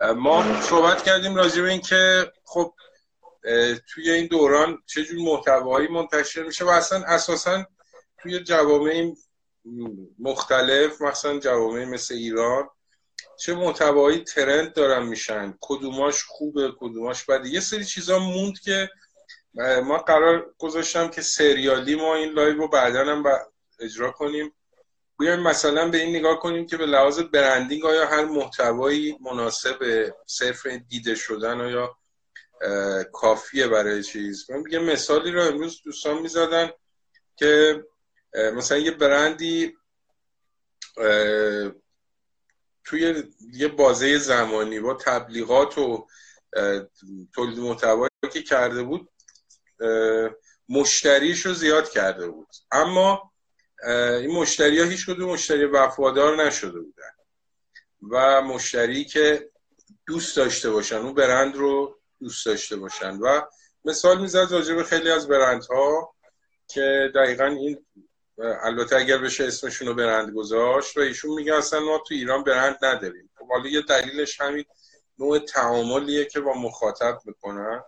ما صحبت کردیم راجع به اینکه خب توی این دوران چه محتوایی منتشر میشه و اصلا اساسا توی جوامع مختلف مثلا جوامع مثل ایران چه محتوایی trend دارن میشن کدوماش خوبه کدوماش بده. یه سری چیزا موند که ما قرار گذاشتم که سریالی ما این live رو بعدا هم اجرا کنیم. بیایم مثلا به این نگاه کنیم که به لحاظ برندینگ آیا هر محتوایی مناسب صرف دیده شدن آیا کافیه برای چیز؟ من یه مثالی رو امروز دوستان می‌زدن که مثلا یه برندی توی یه بازه زمانی با تبلیغات و تولید محتوایی که کرده بود مشتریش رو زیاد کرده بود. اما این مشتری ها هیچ کدوم مشتری وفادار نشده بودن. و مشتری که دوست داشته باشن اون برند رو دوست داشته باشن. و مثال می‌زد راجع به خیلی از برندها که دقیقا این البته اگر بشه اسمشون رو برند گذاشت و ایشون میگه اصلا ما تو ایران برند نداریم. خب حالا یه دلیلش همین نوع تعاملیه که با مخاطب می‌کنن.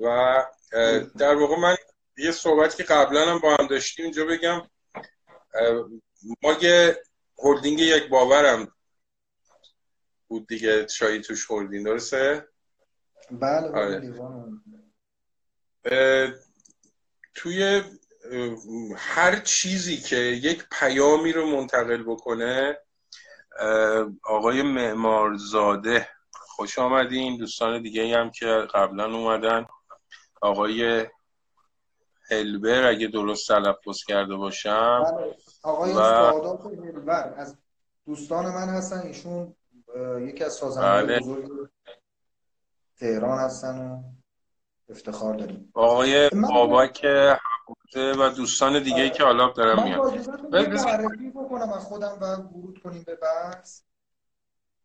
و در واقع من یه صحبت که قبلا هم با هم داشتیم اینجا بگم ما یه هلدینگ یک باورم بود دیگه شایی توش خوردین درسته؟ بله بله آره. توی هر چیزی که یک پیامی رو منتقل بکنه آقای معمارزاده خوش آمدین دوستان دیگه هم که قبلا اومدن آقای هلبر اگه درست تلفظ کرده باشم. بله. آقای و... هلبر از دوستان من هستن ایشون یکی از سازنده بله. بزرگ تهران هستن و افتخار داریم. آقای بابک و دوستان دیگه ای که حالا دارم میاد معرفی بکنم از خودم و ورود کنیم به بحث.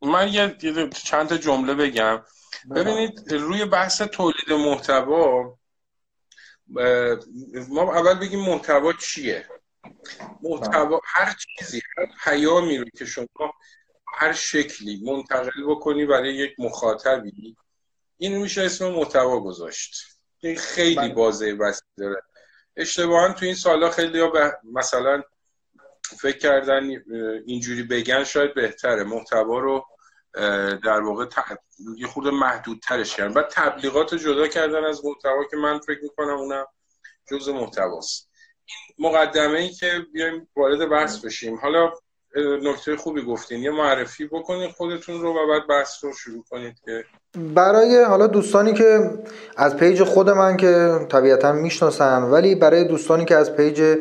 من یه چند تا جمله بگم. ببینید روی بحث تولید محتوا ما اول بگیم محتوا چیه؟ محتوا هر چیزی هر پیامی رو که شما هر شکلی منتقل بکنی برای یک مخاطبی این میشه اسم محتوا گذاشت. این خیلی بله. بازه وسیع داره. اشتباها تو این سالا خیلی ها به مثلا فکر کردن اینجوری بگن شاید بهتره. محتوا رو در واقع یه خورده محدودترش کردن. بعد تبلیغات جدا کردن از محتوا که من فکر می‌کنم اونم جز محتواست. مقدمه ای که بیایم وارد بحث بشیم. حالا نکته خوبی گفتین. یه معرفی بکنید خودتون رو و بعد بحث رو شروع کنید که برای حالا دوستانی که از page خود من که طبیعتا می‌شناسن ولی برای دوستانی که از page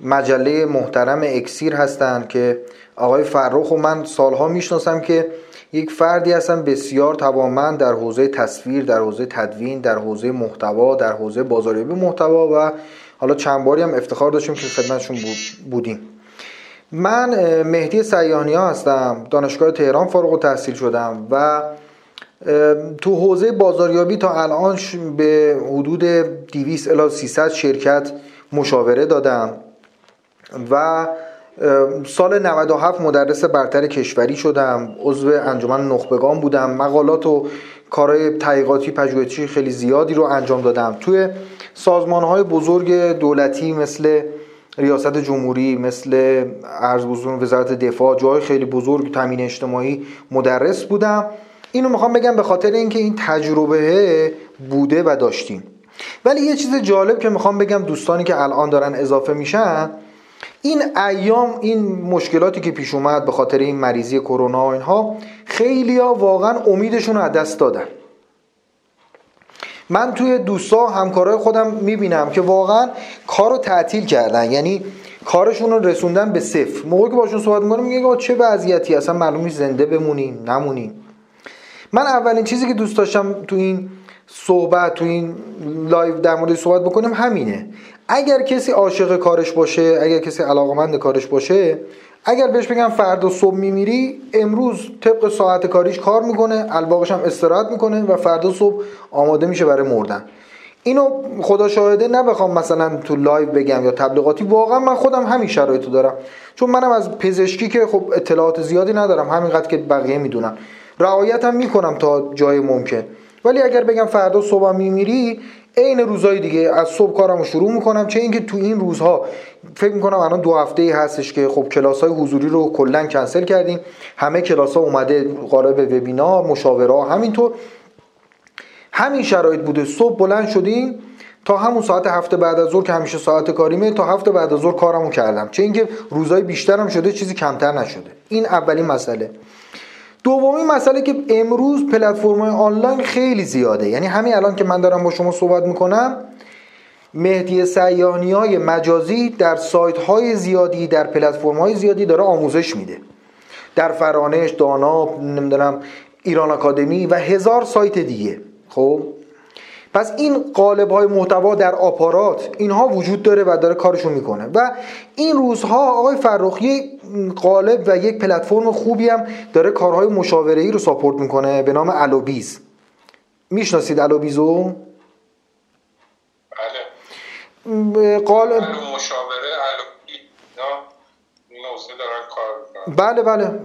مجله محترم اکسیر هستن که آقای فرخ و من سالها می‌شناسم که یک فردی هستن بسیار توانمند در حوزه تصویر در حوزه تدوین در حوزه محتوا در حوزه بازاریابی محتوا و حالا چند باری هم افتخار داشتیم که خدمتشون بودیم. من مهدی سیانی ها هستم دانشگاه تهران فارغ و تحصیل شدم و تو حوزه بازاریابی تا الان به حدود 200 الی 300 شرکت مشاوره دادم و سال 97 مدرس برتر کشوری شدم. عضو انجمن نخبگان بودم. مقالات و کارهای تحقیقاتی پژوهشی خیلی زیادی رو انجام دادم. توی سازمان های بزرگ دولتی مثل ریاست جمهوری مثل ارز وزارت دفاع جای خیلی بزرگ تامین اجتماعی مدرس بودم. اینو می‌خوام بگم به خاطر اینکه این تجربه بوده و داشتیم. ولی یه چیز جالب که می‌خوام بگم دوستانی که الان دارن اضافه میشن این ایام این مشکلاتی که پیش اومد به خاطر این مریضی کرونا و اینها خیلی ها واقعا امیدشون رو از دست دادن. من توی دوستا همکارای خودم می‌بینم که واقعا کار رو تعطیل کردن. یعنی کارشون رو رسوندن به صفر. موقعی که باشون صحبت می‌کنم میگه چه وضعیتی؟ اصلا معلوم زنده بمونیم نمونیم. من اولین چیزی که دوست داشتم تو این صحبت تو این live در مورد صحبت بکنم همینه. اگر کسی عاشق کارش باشه اگر کسی علاقمند کارش باشه اگر بهش بگم فردا صبح میمیری امروز طبق ساعت کاریش کار می‌کنه الباقیش هم استراحت می‌کنه و فردا صبح آماده میشه برای مردن. اینو خدا شاهده نمی‌خوام مثلا تو live بگم یا تبلیغاتی. واقعا من خودم همین شرایطو دارم. چون منم از پزشکی که خب اطلاعات زیادی ندارم همینقدر که بقیه می‌دونم رعایت هم می‌کنم تا جای ممکن. ولی اگر بگم فردا صبح میمیری عین روزهای دیگه از صبح کارمو شروع می‌کنم. چه اینکه تو این روزها فکر می‌کنم الان دو هفته ای هستش که خب کلاس های حضوری رو کلا کنسل کردیم. همه کلاس ها اومده قالب وبینار مشاوره همینطور. همین شرایط بوده. صبح بلند شدیم تا همون ساعت هفته بعد از ظهر که همیشه ساعت کاریمه تا هفته بعد از ظهر کارمو کردم. چه اینکه روزهای بیشترم شده چیزی کمتر نشده. این اولین مسئله. دومی مسئله که امروز پلتفرم آنلاین خیلی زیاده. یعنی همین الان که من دارم با شما صحبت می‌کنم مهدی سیانی های مجازی در سایت های زیادی در پلتفرم های زیادی داره آموزش میده. در فرانش دانا نمی‌دونم ایران آکادمی و هزار سایت دیگه. خب؟ پس این قالب های محتوا در آپارات اینها وجود داره و داره کارشون می‌کنه. و این روزها آقای فرخ یک قالب و یک پلتفرم خوبی هم داره کارهای مشاوره ای رو ساپورت می‌کنه به نام الوبیز. می‌شناسید الوبیزو؟ بله. قالب مشاوره بله بله.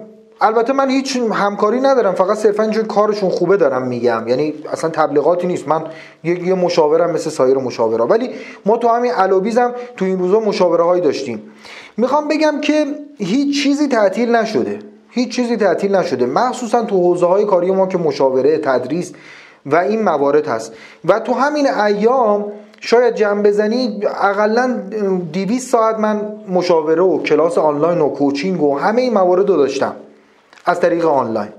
البته من هیچ همکاری ندارم فقط صرفا چون کارشون خوبه دارم میگم. یعنی اصلا تبلیغاتی نیست. من یه, یه مشاورم مثل سایر مشاوره ولی ما تو همین الوبیزم تو این روزا مشاوره هایی داشتیم. می‌خوام بگم که هیچ چیزی تعطیل نشده. هیچ چیزی تعطیل نشده. مخصوصا تو حوزه های کاری ما که مشاوره تدریس و این موارد هست. و تو همین ایام شاید جمع بزنی اقلا 200 ساعت من مشاوره و کلاس آنلاین و کوچینگ و همه این موارد رو داشتم. از طریق آنلاین.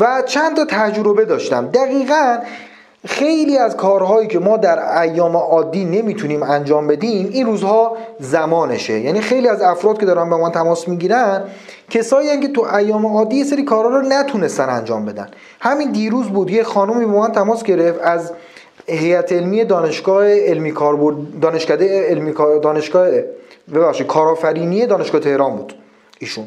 و چند تا تجربه داشتم. دقیقا خیلی از کارهایی که ما در ایام عادی نمی‌تونیم انجام بدیم این روزها زمانشه. یعنی خیلی از افراد که دارن به من تماس می‌گیرن کسایی که تو ایام عادی سری کارها رو نتونستن انجام بدن. همین دیروز بود یه خانومی به من تماس گرفت از هیئت علمی دانشگاه علمی کاربرد دانشکده علمی دانشگاه ببخشید کارآفرینی دانشگاه تهران بود ایشون.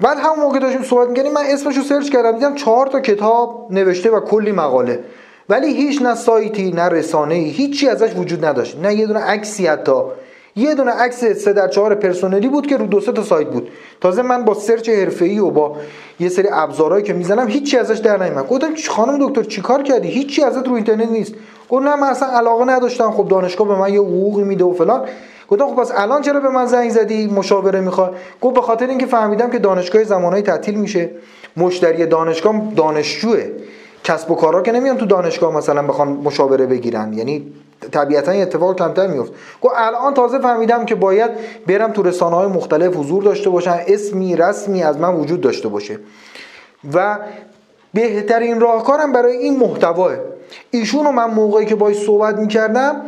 بعد همون موقع داشتیم صحبت می‌کنیم من اسمش رو سرچ کردم دیدم چهار تا کتاب نوشته و کلی مقاله. ولی هیچ نه سایتی نه رسانه ای هیچی ازش وجود نداشت. نه یه دونه عکسی حتی. یه دونه عکس سه در چهار پرسنلی بود که رو دو سه تا سایت بود. تازه من با سرچ حرفه‌ای و با یه سری ابزارهایی که می‌زنم هیچی ازش در نمیاد گفتم خانم دکتر چیکار کردی؟ هیچی ازت رو اینترنت نیست. گفت نه من اصلا علاقه نداشتم. خب دانشگاه به من یه حقوقی میده و فلان. گفتم خب پس الان چرا به من زنگ زدی؟ مشاوره می‌خواد گفت به خاطر اینکه فهمیدم که دانشگاه زمانهای تعطیل میشه. مشتری دانشگاه دانشجوه. کسب و کارا که نمیان تو دانشگاه مثلا بخوان مشاوره بگیرن. یعنی طبیعتا اتفاق کمتر میفت گفت الان تازه فهمیدم که باید برم تو رسانه های مختلف حضور داشته باشن. اسمی رسمی از من وجود داشته باشه. و بهترین راهکارم برای این محتواه. ایشون رو من موقعی که باید صحبت می‌کردم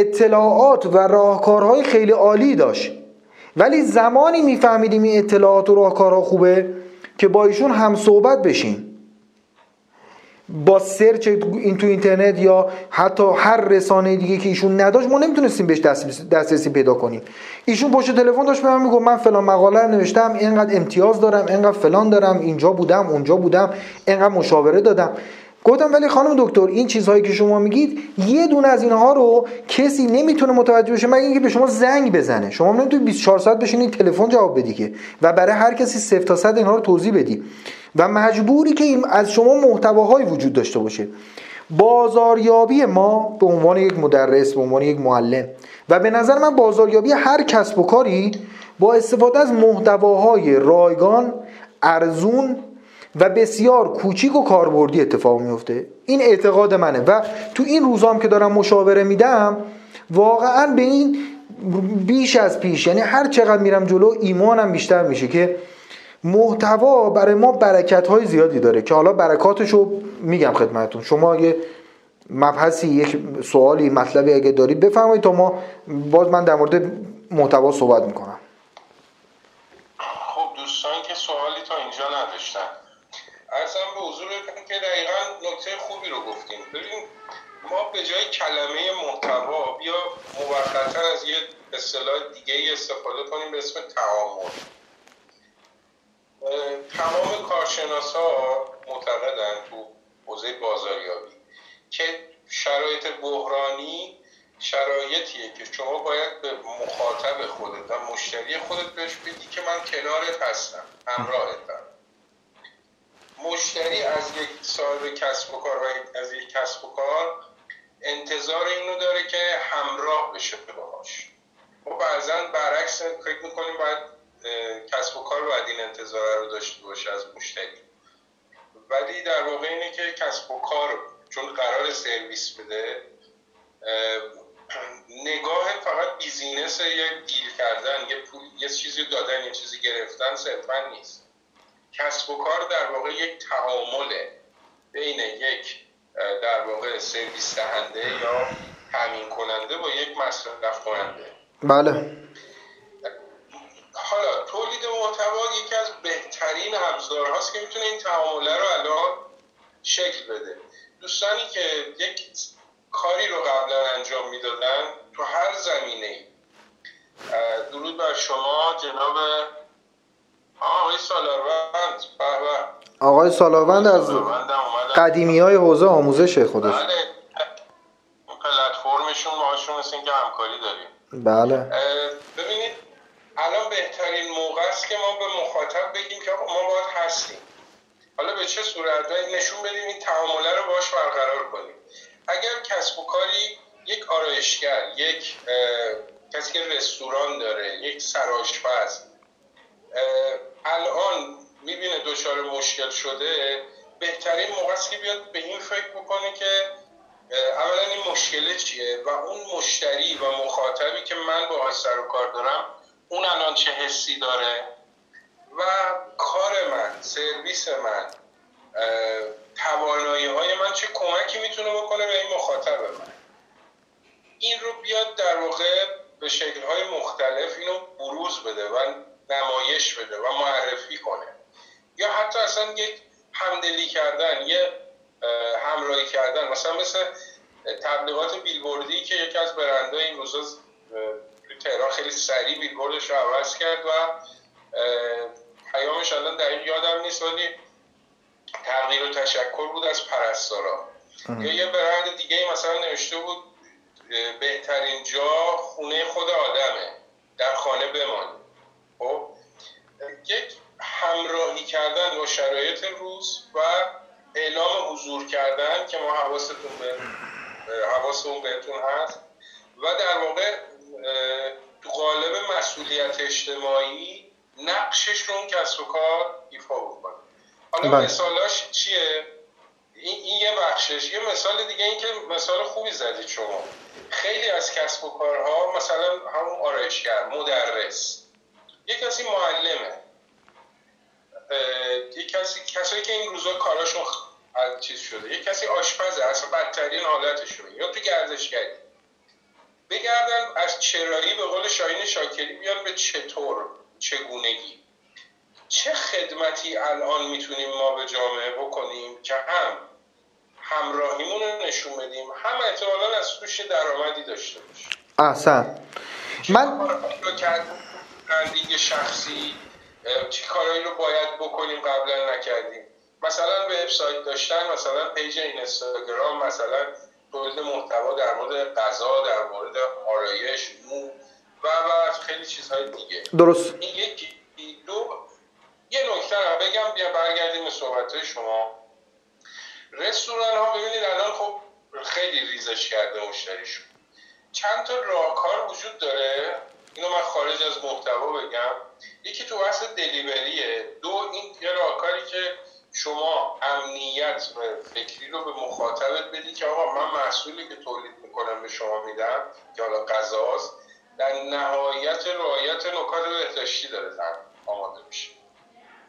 اطلاعات و راهکارهای خیلی عالی داشت. ولی زمانی میفهمیدیم این اطلاعات و راهکارها خوبه که با ایشون هم صحبت بشیم. با سرچ این تو اینترنت یا حتی هر رسانه دیگه که ایشون نداشت ما نمی‌تونستیم بهش دسترسی پیدا کنیم. ایشون پشت تلفن داشت به من می‌گفت من فلان مقاله نوشتم اینقدر امتیاز دارم اینقدر فلان دارم اینجا بودم اونجا بودم اینقدر مشاوره دادم. گفتم ولی خانم دکتر این چیزهایی که شما میگید یه دونه از اینها رو کسی نمی‌تونه متوجه بشه مگه اینکه به شما زنگ بزنه. شما نمی‌تونید 24 ساعت بشینید تلفن جواب بدی که و برای هر کسی صفر تا صد اینها رو توضیح بدی. و مجبوری که این از شما محتواهایی وجود داشته باشه. بازاریابی ما به عنوان یک مدرس به عنوان یک معلم و به نظر من بازاریابی هر کسب و کاری با استفاده از محتواهای رایگان ارزون و بسیار کوچیک و کاربردی اتفاق میفته. این اعتقاد منه. و تو این روزام که دارم مشاوره میدم واقعا به این بیش از پیش یعنی هر چقدر میرم جلو ایمانم بیشتر میشه که محتوا برای ما برکت های زیادی داره که حالا برکاتش رو میگم خدمتون شما اگه مبحثی یک سوالی مطلبی اگه دارید بفرمایید تا ما باز من در مورد محتوا صحبت می‌کنم. خب دوستان که سوالی تا اینجا نداشتن. ارزم به حضورتون که دقیقا نکته خوبی رو گفتیم. ببین ما به جای کلمه محتوا بیا موقتا از یه اصطلاح دیگه استفاده کنیم به اسم تعامل. تمام کارشناس ها معتقدن تو حوزه بازاریابی که شرایط بحرانی شرایطیه که شما باید به مخاطب خودت و مشتری خودت بهش بدی که من کنارت هستم همراهتم. از یک صاحب کسب و کار و از یک کسب و کار انتظار اینو داره که همراه بشه باهاش. ما بعضا برعکس فکر می‌کنیم باید کسب و کار باید این انتظار رو داشته باشه از مشتری. ولی در واقع اینه که کسب و کار چون قرار سرویس بده نگاه فقط بیزینس یه دیل کردن یه پول یه چیزی دادن یه چیزی گرفتن صرفا نیست. کسب و کار در واقع یک تعامله بین یک در واقع سرویس دهنده یا تامین کننده با یک مصرف کننده. بله. حالا تولید محتوا یکی از بهترین ابزارهاست که می‌تونه این تعامله رو الان شکل بده. دوستانی که یک کاری رو قبلا انجام می‌دادن تو هر زمینه درود بر شما جناب آقای سالاروند آقای سالاروند از قدیمی های حوزه آموزش خودش. بله. پلتفرمشون باهاشون مثل که همکاری داریم. بله. ببینید الان بهترین موقع است که ما به مخاطب بگیم که ما باید هستیم. حالا به چه صورت؟ نشون بدیم این تعامله رو باش برقرار کنیم. اگر کسب و کاری یک آرایشگر یک کسی که رستوران داره یک سراشپز الان می‌بینه دچار مشکل شده بهترین موقع است که بیاد به این فکر بکنه که اولا این مشکله چیه و اون مشتری و مخاطبی که من با سر و کار دارم اون الان چه حسی داره؟ و کار من سرویس من توانایی های من چه کمکی می‌تونه بکنه به این مخاطب من؟ این رو بیاد در واقع به شکل های مختلف اینو بروز بده و نمایش بده و معرفی کنه. یا حتی اصلا یک همدلی کردن یه همراهی کردن. مثلا مثل تبلیغات بیلبوردی که یکی از برندهای این روزا تهران خیلی سریع بیلبوردش رو عوض کرد و پیامش الان دقیق یادم نیست ولی تغییر و تشکر بود از پرستارا. یا یه برند دیگه مثلا نوشته بود بهترین جا خونه خود آدمه در خانه بمان خب یک همراهی کردن با شرایط روز و اعلام حضور کردن که ما حواستون به حواستون بهتون هست و در واقع تو قالب مسئولیت اجتماعی نقشش رو اون کسب و کار ایفا بکنه. حالا بله. مثالاش چیه؟ این, این یه بخشش. یه مثال دیگه این که مثال خوبی زدید شما. خیلی از کسب و کارها مثلا همون آرایشگر مدرس. یه کسی معلمه. یه کسی کسایی که این روزا کاراشون چیز شده. یه کسی آشپزه اصلا بدترین حالتشونه یا تو گردشگری. بگردن از چرایی به قول شاهین شاکری بیان به چطور چگونگی. چه خدمتی الان می‌تونیم ما به جامعه بکنیم که هم همراهیمون رو نشون بدیم هم احتمالا از توش درآمدی داشته باشیم. احسن. من برندینگ شخصی چه کارهایی رو باید بکنیم قبلا نکردیم. مثلا وبسایت داشتن مثلا پیج اینستاگرام مثلا تولید محتوا در مورد غذا در مورد آرایش مو و و خیلی چیزهای دیگه. درست. این یکی. دو یه نکته رو بگم بیا برگردیم به صحبت شما. رستوران ها ببینید الان خب خیلی ریزش کرده مشتریشون چند تا راهکار وجود داره؟ اینو من خارج از محتوا بگم. یکی تو بحث دلیوریه دو این یه راهکاری که شما امنیت فکری رو به مخاطبت بدی که آقا من محصولی که تولید می‌کنم به شما میدم که حالا غذاست در نهایت رعایت نکات بهداشتی داره آماده میشه.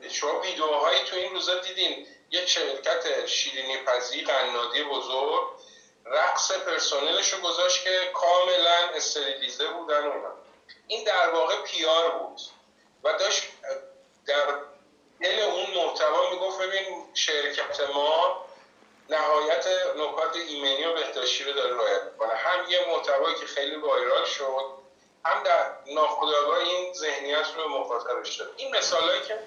شما ویدیوهایی تو این روزا دیدین. یک شرکت شیرینی پزی قنادی بزرگ رقص پرسنلش رو گذاشت که کاملا استریلیزه بودن و این در واقع پیار بود. و داشت در دل اون محتوا می‌گفت ببین شرکت ما نهایت نکات ایمنی و بهداشتی رو داره رعایت می‌کنه. هم یه محتوایی که خیلی وایرال شد هم در ناخودآگاه این ذهنیت رو مخاطبش داد. این مثالایی که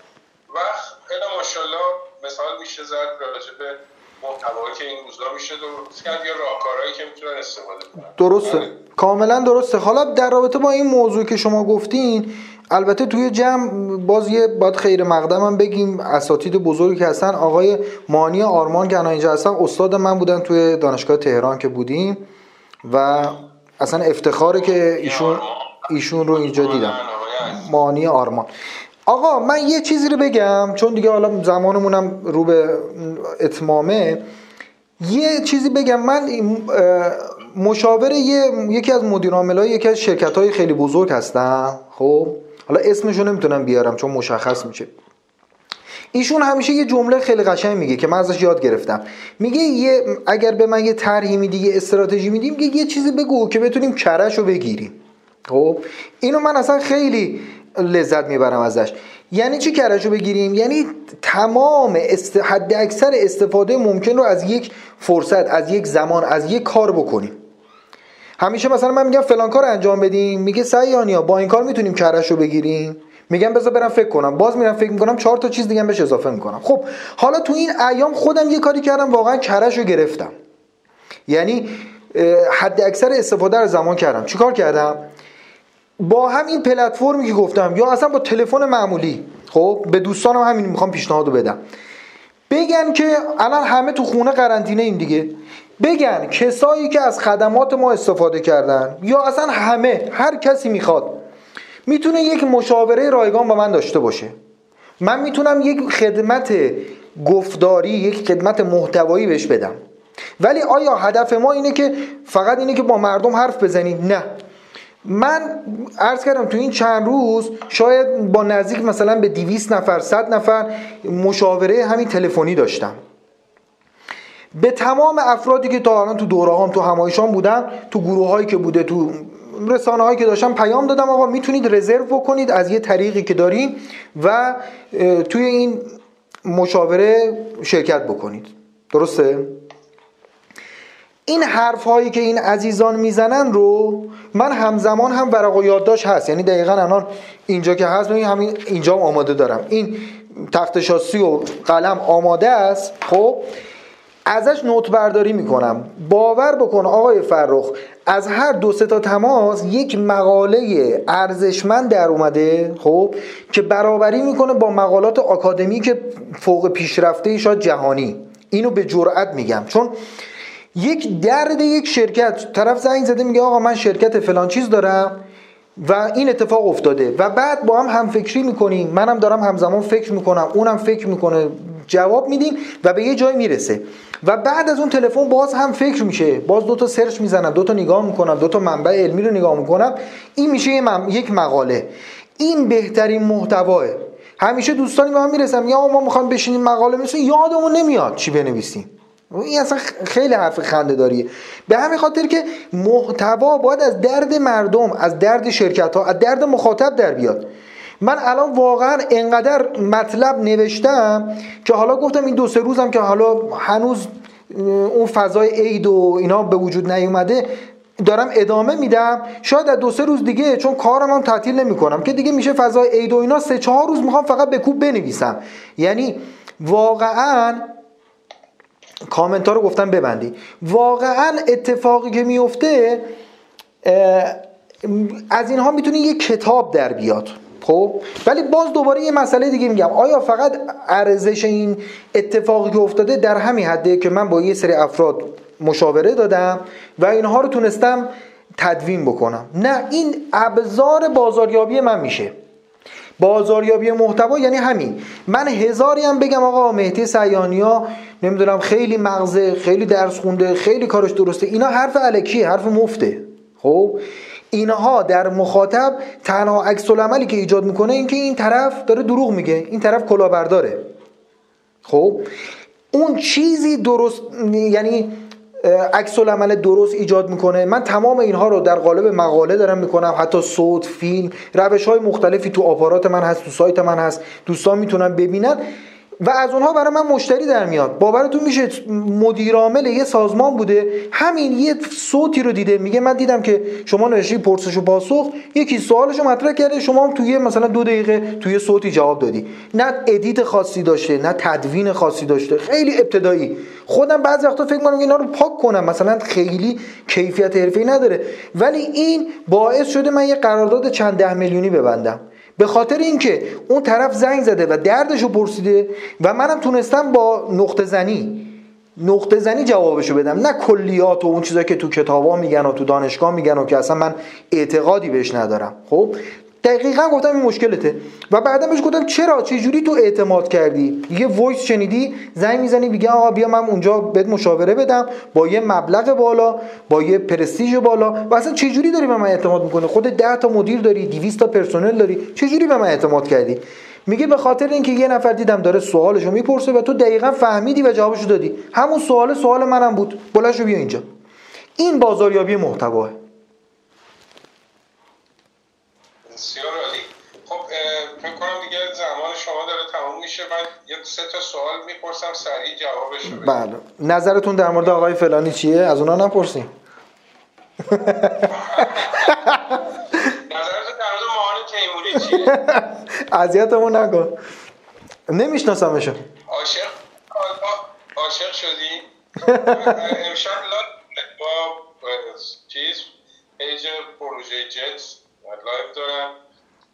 وقت خیلی ماشاءالله مثال میشه زد راجع به محتوایی که این روزا میشه درست کرد یا راهکارهایی که می‌تونن استفاده کنن. درسته. کاملا درسته. حالا در رابطه با این موضوع که شما گفتین البته توی جمع باز یه باید خیر مقدم هم بگیم. اساتید بزرگی که هستن آقای مانی آرمان که اینجا هستن استاد من بودن توی دانشگاه تهران که بودیم و اصلا افتخاره که ایشون ایشون رو اینجا دیدم. مانی آرمان. آقا من یه چیزی رو بگم چون دیگه حالا زمانمونم رو به اتمامه. یه چیزی بگم من مشاور یکی از مدیر های یکی از شرکت های خیلی بزرگ هستم خب؟ حالا اسمشو نمی‌تونم بیارم چون مشخص میشه. ایشون همیشه یه جمله خیلی قشنگ میگه که من ازش یاد گرفتم. میگه یه اگر به من یه طرحی میدی یه استراتژی میدی میگه یه چیزی بگو که بتونیم کرش رو بگیریم. خب؟ اینو من اصلا خیلی لذت می‌برم ازش. یعنی چی کرش رو بگیریم؟ یعنی تمام است... حد اکثر استفاده ممکن رو از یک فرصت از یک زمان از یک کار بکنیم. همیشه مثلا من میگم فلان کار انجام بدیم میگه سیانیا با این کار می‌تونیم کرش بگیریم. میگم بذار برم فکر کنم. باز میرم فکر می‌کنم چهار تا چیز دیگه بهش اضافه می‌کنم. خب حالا تو این ایام خودم یه کاری کردم واقعا کرش گرفتم. یعنی حد اکثر استفاده رو زمان کردم. چیکار کردم؟ با همین پلتفرمی که گفتم یا اصلا با تلفن معمولی. خب به دوستانم همین می‌خوام پیشنهادو بدم. بگن که الان همه تو خونه قرنطینه این دیگه. بگن کسایی که از خدمات ما استفاده کردن یا اصلا همه هر کسی می‌خواد می‌تونه یک مشاوره رایگان با من داشته باشه. من می‌تونم یک خدمت گفتاری یک خدمت محتوایی بهش بدم. ولی آیا هدف ما اینه که فقط اینه که با مردم حرف بزنیم؟ نه. من عرض کردم تو این چند روز شاید با نزدیک مثلا به 200 نفر 100 نفر مشاوره همین تلفنی داشتم به تمام افرادی که تا الان تو دوره هم تو همایشان بودن تو گروه هایی که بوده تو رسانه هایی که داشتم پیام دادم آقا می‌تونید رزرو بکنید از یه طریقی که داریم و توی این مشاوره شرکت بکنید درسته؟ این حرف هایی که این عزیزان می‌زنن رو من همزمان هم و یادداشت هست. یعنی دقیقا الان اینجا که هست همین اینجا آماده دارم. این تخت شاسی و قلم آماده است. خب؟ ازش نوت برداری می‌کنم. باور بکن آقای فرخ از هر دو تا تماس یک مقاله ارزشمند در اومده خب؟ که برابری می‌کنه با مقالات که فوق پیشرفته شاید جهانی. اینو به جرئت میگم. چون یک درد یک شرکت طرف زنگ زده میگه آقا من شرکت فلان چیز دارم و این اتفاق افتاده و بعد با هم فکری می‌کنیم. منم دارم همزمان فکر می‌کنم اونم فکر می‌کنه. جواب میدیم و به یه جای می‌رسه. و بعد از اون تلفن باز هم فکر میشه. باز دو تا سرچ می‌زنم دو تا نگاه می‌کنم دو تا منبع علمی رو نگاه می‌کنم. این میشه یک مقاله. این بهترین محتواه. همیشه دوستانی به من می‌رسن یا ما می‌خوایم بشینیم مقاله مثل یادمون نمیاد چی بنویسیم. این اصلا خیلی حرف خنده داریه. به همین خاطر که محتوا باید از درد مردم از درد شرکت ها از درد مخاطب در بیاد. من الان واقعا انقدر مطلب نوشتم که حالا گفتم این دو سه روزم که حالا هنوز اون فضای عید و اینا به وجود نیومده دارم ادامه میدم. شاید در دو سه روز دیگه چون کارم هم تعطیل نمی کنم که دیگه میشه فضای عید و اینا سه چهار روز می‌خوام فقط به کوب بنویسم. یعنی واقعا کامنت ها رو گفتم ببندی. واقعا اتفاقی که میفته از اینها می‌تونه یه کتاب در بیاد. خب؟ ولی باز دوباره یه مسئله دیگه میگم. آیا فقط ارزش این اتفاقی که افتاده در همین حده که من با یه سری افراد مشاوره دادم و اینها رو تونستم تدوین بکنم؟ نه این ابزار بازاریابی من میشه. بازاریابی محتوا یعنی همین. من هزاری هم بگم آقا مهدی سیانیا نمی‌دونم خیلی مغزه خیلی درس خونده خیلی کارش درسته. اینا حرف علکیه حرف مفته. خب؟ اینها در مخاطب تنها عکس عملی که ایجاد می‌کنه اینکه این طرف داره دروغ میگه. این طرف کلاهبرداره. خب؟ اون چیزی درست یعنی عکس عمل درست ایجاد می‌کنه. من تمام اینها رو در قالب مقاله دارم می‌کنم. حتی صوت فیلم روش های مختلفی تو آپارات من هست تو سایت من هست. دوستان می‌تونن ببینن. و از اونها برای من مشتری در میاد. باورتون میشه مدیر عامل یه سازمان بوده. همین یه صوتی رو دیده. میگه من دیدم که شما نوشتی پرسش و پاسخ. یکی سوالش رو مطرح کرده. شما هم توی مثلا دو دقیقه توی صوتی جواب دادی. نه ادیت خاصی داشته نه تدوین خاصی داشته. خیلی ابتدایی. خودم بعضی وقتا فکر می‌کنم اینا رو پاک کنم. مثلا خیلی کیفیت حرفه‌ای نداره. ولی این باعث شده من یه قرارداد چند ده میلیونی ببندم. به خاطر اینکه اون طرف زنگ زده و دردشو پرسیده و منم تونستم با نقطه زنی نقطه زنی جوابشو بدم. نه کلیات و اون چیزا که تو کتابا میگن و تو دانشگاه میگن و که اصلا من اعتقادی بهش ندارم. خب؟ دقیقا گفتم این مشکلته. و بعدا بهش گفتم چرا؟ چه جوری تو اعتماد کردی؟ یه voice شنیدی زنگ می‌زنی میگه آقا بیا من اونجا بهت مشاوره بدم. با یه مبلغ بالا با یه پرستیژ بالا. و اصلا چه جوری داری به من اعتماد می‌کنی خودت 10 تا مدیر داری 200 تا پرسنل داری. چه جوری به من اعتماد کردی؟ میگه به خاطر اینکه یه نفر دیدم داره سوالشو می‌پرسه و تو دقیقا فهمیدی و جوابشو دادی. همون سوال سوال منم بود. بلاشو بیا اینجا. این بازاریابی محتواه بسیار عالی خب فکر کنم دیگه زمان شما داره تموم میشه من یه سه تا سوال می‌پرسم سریع جوابش رو بله. نظرتون در مورد آقای فلانی چیه؟ از اونا نپرسیم نظرتون در مورد ماهان تیموری چیه؟ اذیتمون نکن. نمیشناسمشون. عاشق؟ عاشق شدی؟ امشب با چیز پیج پروژه جتس لایف دارم.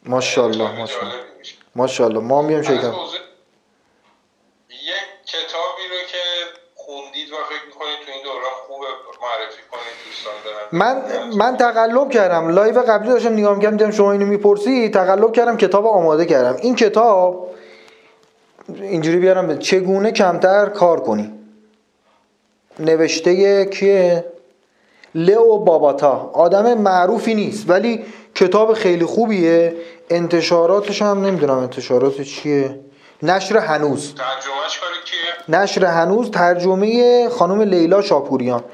ماشاءالله ماشاءالله. ماشاءالله. ما میام شرکت. یک کتابی رو که خوندید و فکر می‌کنید تو این دوران خوب معرفی کنید دوستان دارم من من تقلب کردم. live قبلی داشتم نگاه می‌کردم دیدم شما اینو می‌پرسی تقلب کردم کتاب آماده کردم. این کتاب اینجوری بیارم چگونه کمتر کار کنی؟ نوشته کیه؟ لئو باباتا. آدم معروفی نیست ولی کتاب خیلی خوبیه. انتشاراتش هم نمی‌دونم انتشارات چیه؟ نشر هنوز. ترجمهش کیه؟ نشر هنوز ترجمه خانم لیلا شاپوریان.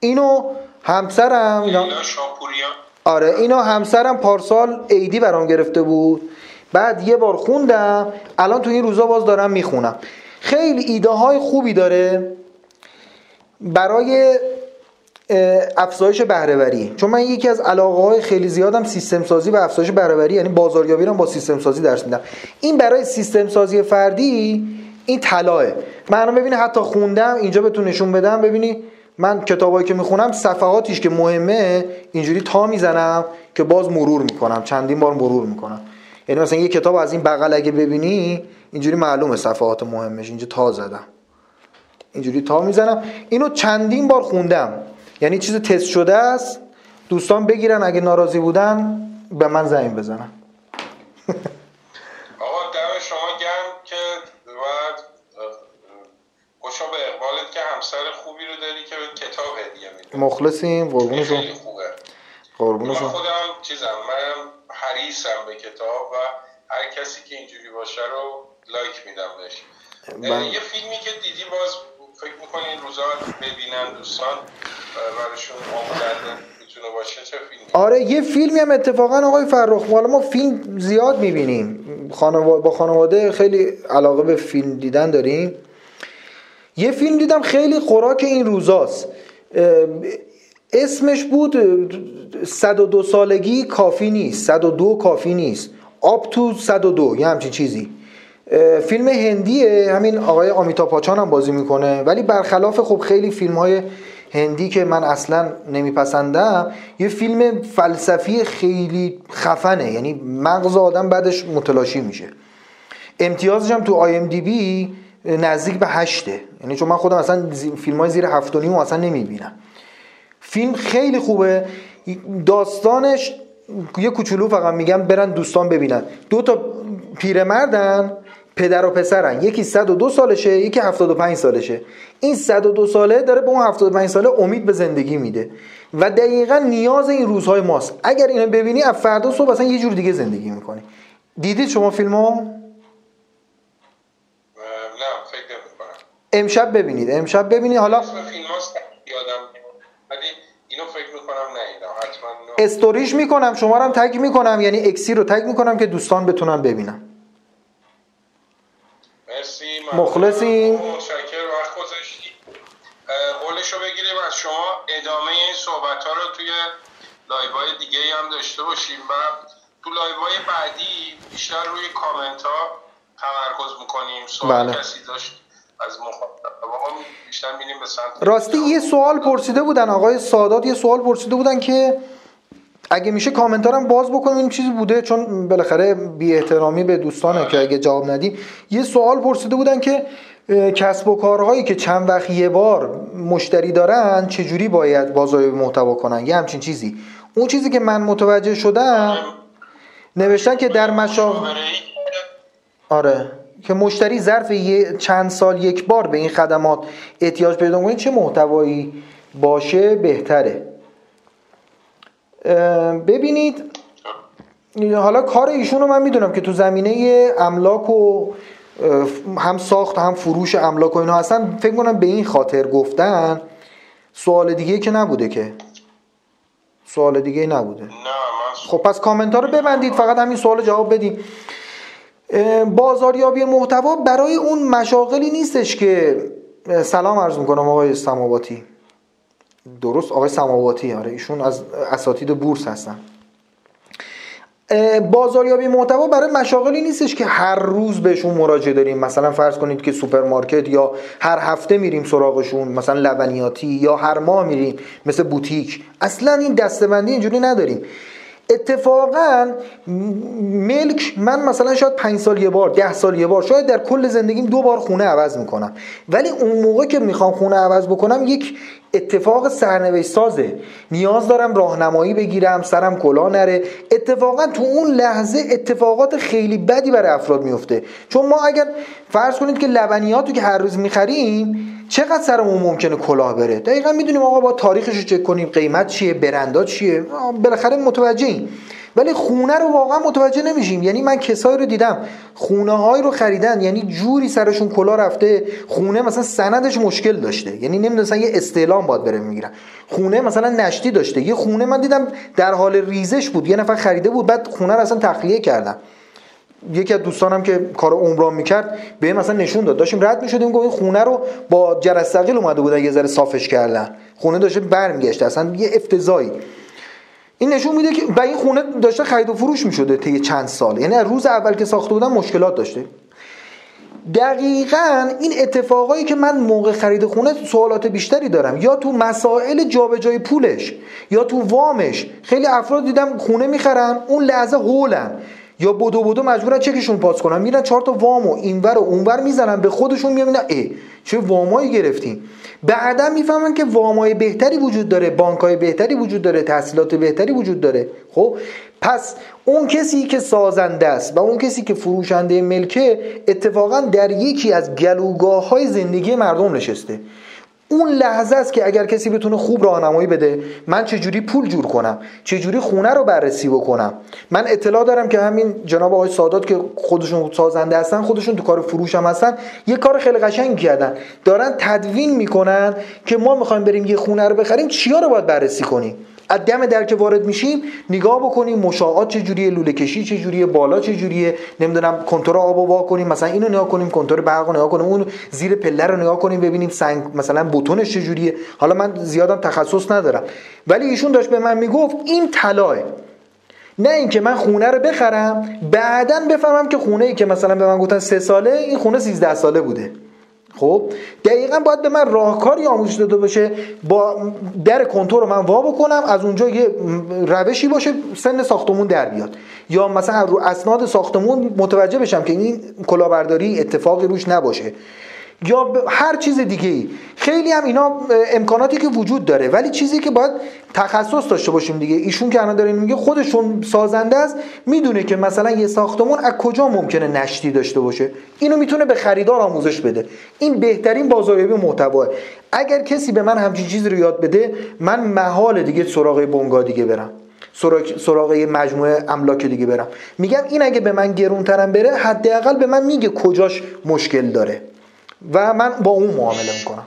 اینو همسرم لیلا شاپوریان. آره اینو همسرم پارسال عیدی برام گرفته بود. بعد یه بار خوندم الان تو این روزا باز دارم می‌خونم. خیلی ایده های خوبی داره. برای افزایش بهرهوری. چون من یکی از علاقه های خیلی زیادم سیستم سازی و افزایش بهرهوری یعنی بازاریابی رو با سیستم سازی درس میدم. این برای سیستم سازی فردی این طلاه من ببینی حتی خوندم اینجا بهتون نشون بدم. ببینی من کتابایی که می‌خونم صفحاتیش که مهمه اینجوری تا می‌زنم که باز مرور می‌کنم. چندین بار مرور می‌کنم. یعنی مثلا یه کتاب از این بغل اگه ببینی اینجوری معلومه صفحات مهمش. اینجا تا زدم. اینجوری تا می‌زنم. اینو چندین بار خوندم. یعنی چیز تست شده است. دوستان بگیرن اگه ناراضی بودن به من زنگ بزنن. آقا دم شما گرم که بعد خوشا به اقبالت که همسر خوبی رو داری که به کتاب هدیه میده مخلصیم. قربون شما. قربون شما. خودم چیزم من حریصم به کتاب و هر کسی که اینجوری باشه رو لایک میدم بهش. من... یه فیلمی که دیدی باز فکر می‌کنی این روزا ببینن دوستان. باشه آره یه فیلمی هم اتفاقا آقای فرخ حالا ما فیلم زیاد می‌بینیم. با خانواده خیلی علاقه به فیلم دیدن داریم. یه فیلم دیدم خیلی خوراک این روزاست. اسمش بود 102 سالگی کافی نیست 102 کافی نیست. آب تو 102 یه همچین چیزی. فیلم هندیه همین آقای آمیتا پاچان هم بازی می‌کنه. ولی برخلاف خب خیلی فیلم های هندی که من اصلا نمیپسندم یه فیلم فلسفی خیلی خفنه. یعنی مغز آدم بعدش متلاشی میشه. امتیازش هم تو آی ام دی بی نزدیک به هشته. یعنی چون من خودم اصلا فیلم های زیر هفت و نیم اصلا نمی‌بینم. فیلم خیلی خوبه. داستانش یه کوچولو فقط میگم برن دوستان ببینن. دو تا پیرمردن پدر و پسرن. یکی 102 سالشه یکی 75 سالشه. این 102 ساله داره به اون 75 ساله امید به زندگی میده. و دقیقا نیاز این روزهای ماست. اگر اینو ببینی از فردا صبح اصلا یه جور دیگه زندگی می‌کنی. دیدید شما فیلمو؟ نه فکر امشب ببینید. امشب ببینید. حالا اسم فیلم یادم ولی اینو فکر می‌کنم نه حتما استوریش می‌کنم شما رو هم تگ می‌کنم. یعنی اکسی رو تگ می‌کنم که دوستان بتونن ببینم مرسی مخلصیم. متشکر وقت گذاشتی. قولش رو بگیریم از شما. ادامه این صحبت ها رو توی live های دیگه هم داشته باشیم. و تو live های بعدی بیشتر روی کامنت ها تمرکز می‌کنیم. سوال بله. کسی داشت از بیشتر به سمت راستی یه سوال پرسیده بودن. آقای سادات یه سوال پرسیده بودن که اگه میشه کامنتارم باز بکنیم این چیزی بوده چون بالاخره بی احترامی به دوستانه که اگه جواب ندیم یه سوال پرسیده بودن که کسب و کارهایی که چند وقت یه بار مشتری دارن چجوری باید بازاریابی محتوا کنن؟ یه همچین چیزی. اون چیزی که من متوجه شدم نوشتن که در مشاغل آره. که مشتری ظرف یه چند سال یک بار به این خدمات احتیاج پیدا کنه چه محتوایی باشه بهتره. ببینید حالا کار ایشون رو من می‌دونم که تو زمینه املاک و هم ساخت هم فروش املاک و اینا هستن. فکر کنم به این خاطر گفتن. سوال دیگه که نبوده که. سوال دیگه نبوده. نه خب پس کامنت ها رو ببندید. فقط همین سوال جواب بدیم. بازاریابی محتوا برای اون مشاغلی نیستش که سلام عرض می‌کنم آقای سماواتی. درست آقای سماواتی آره ایشون از اساتید بورس هستن. بازاریابی محتوا برای مشاغلی نیستش که هر روز بهشون مراجعه داریم. مثلا فرض کنید که سوپرمارکت یا هر هفته میریم سراغشون مثلا لبنیاتی یا هر ماه میریم مثل بوتیک. اصلا این دسته‌بندی اینجوری نداریم. اتفاقا ملک من مثلا شاید پنج سال یه بار ده سال یه بار شاید در کل زندگیم دو بار خونه عوض می‌کنم. ولی اون موقع که می‌خوام خونه عوض بکنم یک اتفاق سرنوشت سازه. نیاز دارم راهنمایی بگیرم سرم کلا نره. اتفاقا تو اون لحظه اتفاقات خیلی بدی برای افراد میفته. چون ما اگر فرض کنید که لبنیاتو که هر روز می‌خریم چقدر سرمون ممکنه کلاه بره؟ دقیقا می‌دونیم آقا با تاریخش رو چک کنیم قیمت چیه برندا چیه؟ بالاخره متوجهیم ولی خونه رو واقعا متوجه نمیشیم. یعنی من کسایی رو دیدم خونه های رو خریدن. یعنی جوری سرشون کلا رفته خونه مثلا سندش مشکل داشته. یعنی نمی‌دونستن یه استعلام باید بره می‌گیرن. خونه مثلا نشتی داشته. یه خونه من دیدم در حال ریزش بود. یه نفر خریده بود بعد خونه رو اصلا تخلیه کردن. یکی از دوستانم که کار عمران می‌کرد به مثلا نشون داد. داشتیم رد می‌شدیم گفت این خونه رو با جرثقیل اومده بودن یه ذره صافش کردن. خونه داشته برمیگشت. اصلا یه افتضایی این نشون میده که با این خونه داشته خرید و فروش می‌شده طی چند سال. یعنی روز اول که ساخته بودن مشکلات داشته. دقیقا این اتفاقایی که من موقع خرید خونه سوالات بیشتری دارم. یا تو مسائل جابجایی پولش یا تو وامش. خیلی افراد دیدم خونه می‌خرن اون لحظه هولن یا بدو بدو مجبورن چکشون پاس کنن. میرن چهار تا وامو اینور و اونور می‌زنن به خودشون میگن ای چه وامایی گرفتیم بعدا می‌فهمن که وامای بهتری وجود داره بانکای بهتری وجود داره تحصیلات بهتری وجود داره. خب پس اون کسی که سازنده است و اون کسی که فروشنده ملکه اتفاقا در یکی از گلوگاه های زندگی مردم نشسته. اون لحظه است که اگر کسی بتونه خوب راهنمایی بده من چجوری پول جور کنم؟ چجوری خونه رو بررسی بکنم؟ من اطلاع دارم که همین جناب آقای سادات که خودشون سازنده هستن خودشون تو کار فروش هم هستن یه کار خیلی قشنگ کردن. دارن تدوین می‌کنن که ما می‌خوایم بریم یه خونه رو بخریم چیا رو باید بررسی کنیم؟ از دم در که وارد میشیم نگاه بکنیم مشاعات چجوریه لوله کشی چجوریه بالا چجوریه نمی‌دونم کنتور آب وا کنیم مثلا اینو نگاه کنیم کنتور برق نگاه کنیم اون زیر پله رو نگاه کنیم ببینیم سنگ مثلا بتونش چجوریه. حالا من زیادم تخصص ندارم. ولی ایشون داشت به من می‌گفت این طلاه نه اینکه من خونه رو بخرم بعدا بفهمم که خونه ای که مثلا به من گفتن سه ساله این خونه 13 ساله بوده. خب دقیقا باید به من راهکاری آموزش داده باشه با در کنتور رو من وا بکنم از اونجا یه روشی باشه سن ساختمون در بیاد. یا مثلا رو اسناد ساختمون متوجه بشم که این کلاهبرداری اتفاقی روش نباشه. یا هر چیز دیگه ای خیلی هم اینا امکاناتی که وجود داره. ولی چیزی که باید تخصص داشته باشیم دیگه. ایشون که الان داره میگه خودشون سازنده است می‌دونه که مثلا یه ساختمون از کجا ممکنه نشتی داشته باشه. اینو می‌تونه به خریدار آموزش بده. این بهترین بازاریابی محتواه. اگر کسی به من همچین چیزی رو یاد بده من محال دیگه سراغ بنگا دیگه برم. سراغ یه مجموعه املاک دیگه برم. میگم این اگه به من گرونترم بره حداقل به من میگه کجاش مشکل داره. و من با اون معامله می‌کنم.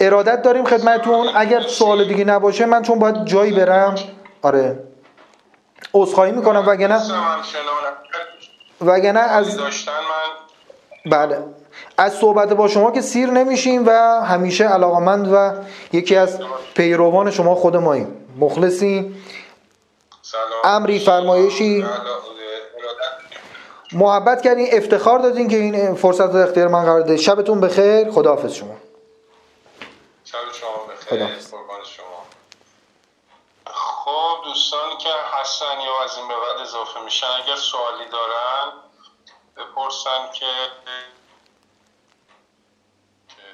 ارادت داریم خدمتون اگر سوال دیگه نباشه من چون باید جایی برم. آره. عذرخواهی می‌کنم وگرنه وگرنه از بله. از صحبت با شما که سیر نمیشیم و همیشه علاقمند و یکی از پیروان شما خود ماییم. مخلصیم امری فرمایشی محبت کردین افتخار دادین که این فرصت رو اختیار من قرار دادین. شبتون بخیر. خداحافظ شما. شب شما بخیر. خداحافظ. شما. خب دوستان که حسن یا از این به بعد اضافه میشن اگر سوالی دارن بپرسن که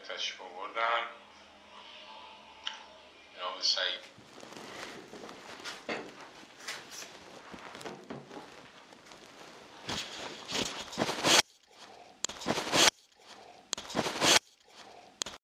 تشبه بردن نام سعید.